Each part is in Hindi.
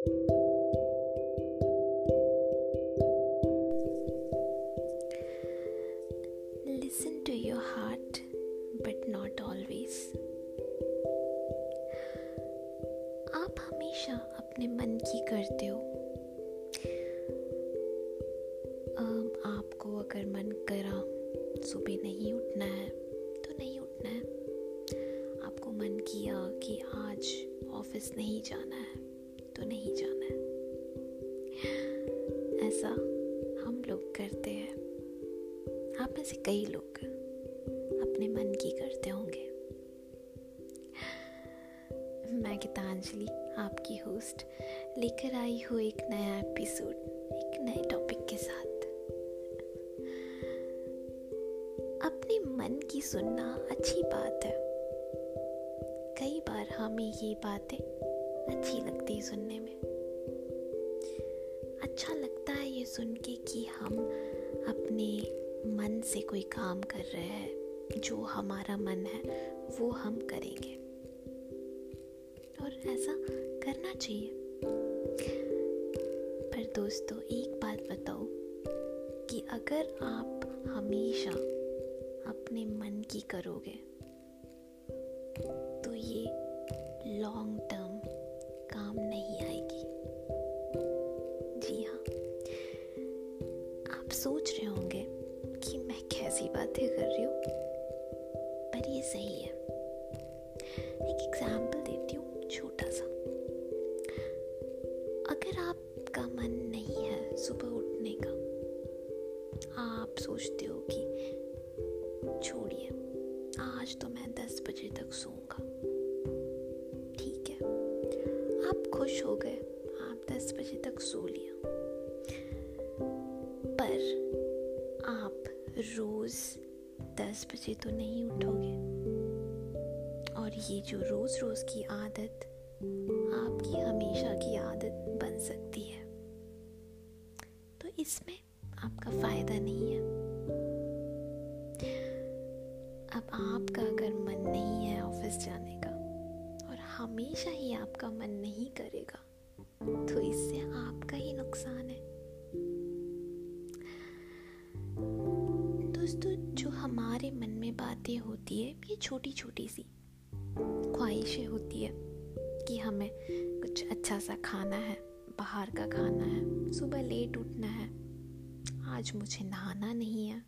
Listen to your heart, but not always. आप हमेशा अपने मन की करते हो आपको अगर मन करा सुबह नहीं आप में से कई लोग अपने मन की करते होंगे। मैं गीतांजलि, आपकी होस्ट, लेकर आई हूँ एक नया एपिसोड, एक नए टॉपिक के साथ। अपने मन की सुनना अच्छी बात है। कई बार हमें ये बातें अच्छी लगती है सुनने में। अच्छा लगता है ये सुन के कि हम अपने मन से कोई काम कर रहे हैं, जो हमारा मन है, वो हम करेंगे। और ऐसा करना चाहिए। पर दोस्तों, एक बात बताओ कि अगर आप हमेशा अपने मन की करोगे बातें कर रही हूँ, पर ये सही है। एक एग्ज़ाम्पल देती हूँ, छोटा सा। अगर आपका मन दस बजे तो नहीं उठोगे। और ये जो रोज़ रोज़ की आदत, आपकी हमेशा की आदत बन सकती है। तो इसमें आपका फ़ायदा नहीं है। अब आपका अगर मन नहीं है ऑफ़िस जाने का, और हमेशा ही आपका मन नहीं करेगा तो इससे आपका ही नुकसान है। मन में बातें होती है, ये छोटी छोटी सी ख्वाहिशें होती है कि हमें कुछ अच्छा सा खाना है, बाहर का खाना है, सुबह लेट उठना है, आज मुझे नहाना नहीं है,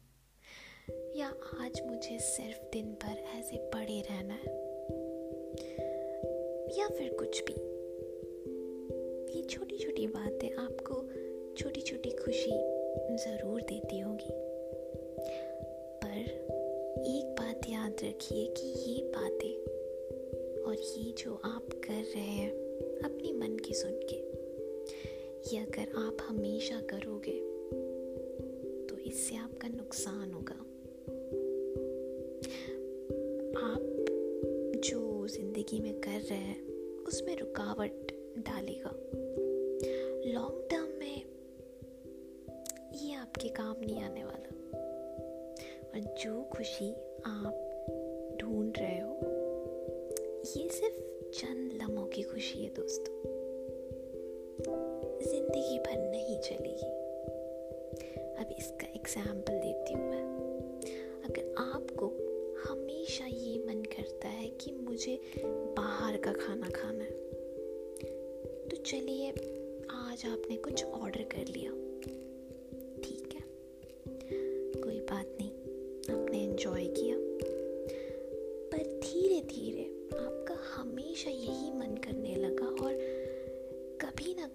या आज मुझे सिर्फ़ दिन भर ऐसे पड़े रहना है, या फिर कुछ भी। ये छोटी छोटी बातें आपको छोटी छोटी खुशी ज़रूर देती होगी। रखिए कि ये बातें और ये जो आप कर रहे हैं, अपने मन की सुन के। ये अगर आप हमेशा करोगे तो इससे आपका नुकसान होगा। आप जो ज़िंदगी में कर रहे हैं, उसमें रुकावट डालेगा। लॉन्ग टर्म में ये आपके काम नहीं आने वाला। और जो खुशी आप ढूंढ रहे हो? ये सिर्फ़ चंद लम्हों की खुशी है दोस्तों। ज़िंदगी भर नहीं चलेगी अब इसका एग्ज़ाम्पल देती हूँ मैं। अगर आपको हमेशा ये मन करता है कि मुझे बाहर का खाना खाना है तो चलिए आज आपने कुछ ऑर्डर कर लिया।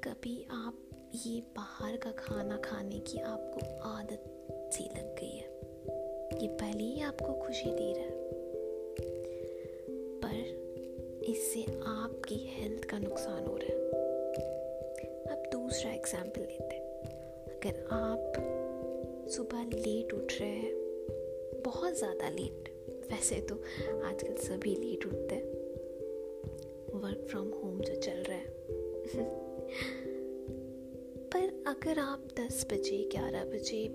कभी आप ये बाहर का खाना खाने की आपको आदत सी लग गई है? ये पहले ही आपको खुशी दे रहा है। पर इससे आपकी हेल्थ का नुकसान हो रहा है। अब दूसरा एग्ज़ाम्पल लेते हैं। अगर आप सुबह लेट उठ रहे हैं, बहुत ज़्यादा लेट वैसे तो आजकल सभी लेट उठते हैं। वर्क फ्रॉम होम जो चल रहा है। पर अगर आप 10 बजे 11 बजे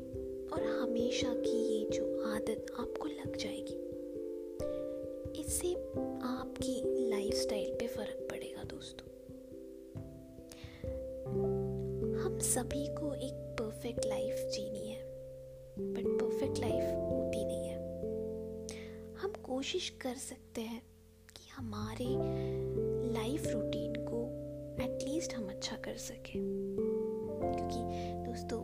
और हमेशा की ये जो आदत आपको लग जाएगी, इससे आपकी लाइफस्टाइल पे फ़र्क पड़ेगा दोस्तों। हम सभी को एक परफेक्ट लाइफ जीनी है बट परफेक्ट लाइफ होती नहीं है। हम कोशिश कर सकते हैं कि हमारे लाइफ रूटीन को एटलीस्ट हम अच्छा कर सकें। क्योंकि दोस्तों,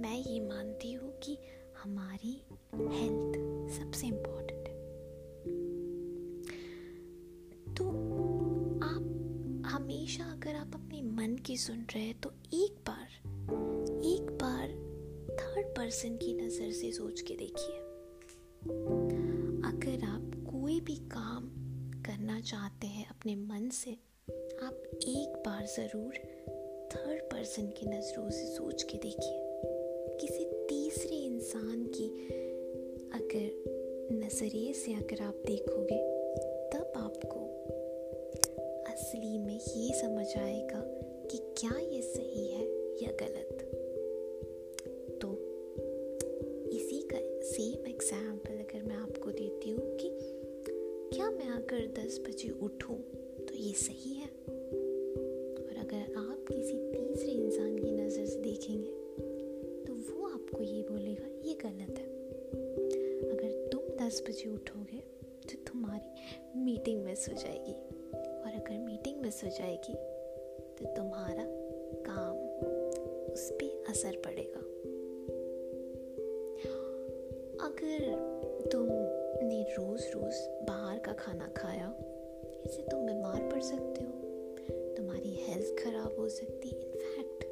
मैं ये मानती हूँ कि हमारी हेल्थ सबसे इम्पोर्टेंट है। तो आप हमेशा अगर आप अपने मन की सुन रहे हैं तो एक बार एक बार थर्ड पर्सन की नज़र से सोच के देखिए। अगर आप कोई भी काम करना चाहते हैं अपने मन से आप एक बार ज़रूर थर्ड पर्सन की नज़रों से सोच के देखिए। किसी तीसरे इंसान की अगर नज़रिए से अगर आप देखोगे, तब आपको असली में ये समझ आएगा कि क्या ये सही है या गलत। तो इसी का सेम एग्ज़ाम्पल अगर मैं आपको देती हूँ कि क्या मैं अगर दस बजे उठूँ ये सही है। और अगर आप किसी तीसरे इंसान की नज़र से देखेंगे तो वो आपको ये बोलेगा, ये गलत है। अगर तुम दस बजे उठोगे तो तुम्हारी मीटिंग मिस हो जाएगी। और अगर मीटिंग मिस हो जाएगी तो तुम्हारा काम उस पर असर पड़ेगा। अगर तुमने रोज़ रोज़ बाहर का खाना खाया इससे तुम बीमार पड़ सकते हो। तुम्हारी हेल्थ ख़राब हो सकती है। इनफैक्ट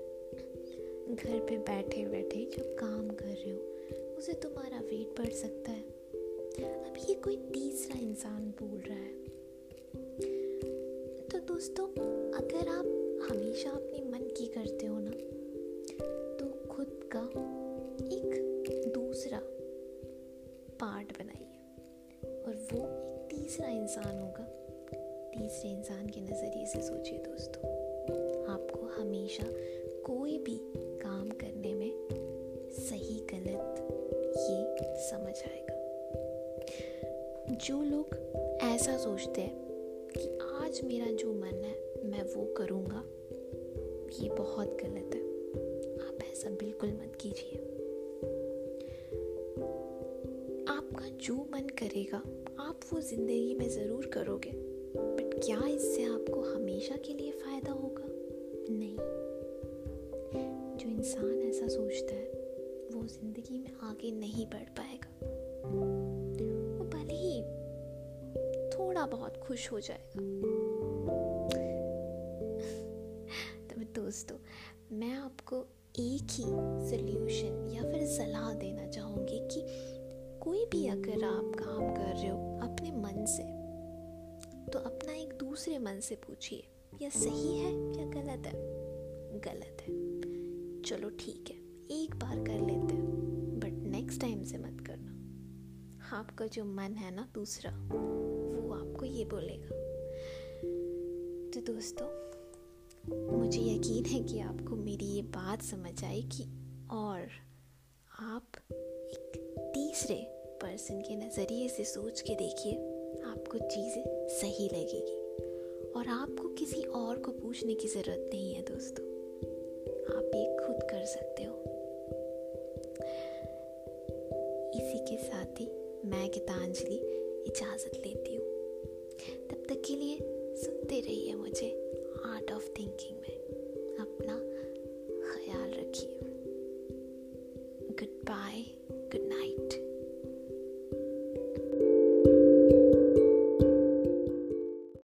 घर पे बैठे बैठे जो काम कर रहे हो, उसे तुम्हारा वेट बढ़ सकता है। अब ये कोई तीसरा इंसान बोल रहा है। तो दोस्तों, अगर आप हमेशा अपने मन की करते हो ना तो खुद का एक दूसरा पार्ट बनाइए। और वो एक तीसरा इंसान होगा। तीसरे इंसान के नज़रिए से सोचिए दोस्तों, आपको हमेशा कोई भी काम करने में सही गलत ये समझ आएगा। जो लोग ऐसा सोचते हैं कि आज मेरा जो मन है, मैं वो करूँगा, ये बहुत गलत है। आप ऐसा बिल्कुल मत कीजिए। आपका जो मन करेगा, आप वो ज़िंदगी में ज़रूर करोगे। क्या इससे आपको हमेशा के लिए फ़ायदा होगा? नहीं। जो इंसान ऐसा सोचता है, वो ज़िंदगी में आगे नहीं बढ़ पाएगा। वो भले ही थोड़ा बहुत खुश हो जाएगा। तो दोस्तों, मैं आपको एक ही सोल्यूशन या फिर सलाह देना चाहूँगी कि कोई भी अगर आप काम कर रहे हो अपने मन से दूसरे मन से पूछिए, यह सही है या गलत है? गलत है। चलो ठीक है, एक बार कर लेते हैं बट नेक्स्ट टाइम से मत करना। आपका जो मन है ना दूसरा, वो आपको ये बोलेगा। तो दोस्तों, मुझे यकीन है कि आपको मेरी ये बात समझ आई कि और आप एक तीसरे पर्सन के नज़रिए से सोच के देखिए, आपको चीज़ें सही लगेगी। और आपको किसी और को पूछने की ज़रूरत नहीं है, दोस्तों। आप ये खुद कर सकते हो। इसी के साथ ही मैं गीतांजलि इजाज़त लेती हूँ।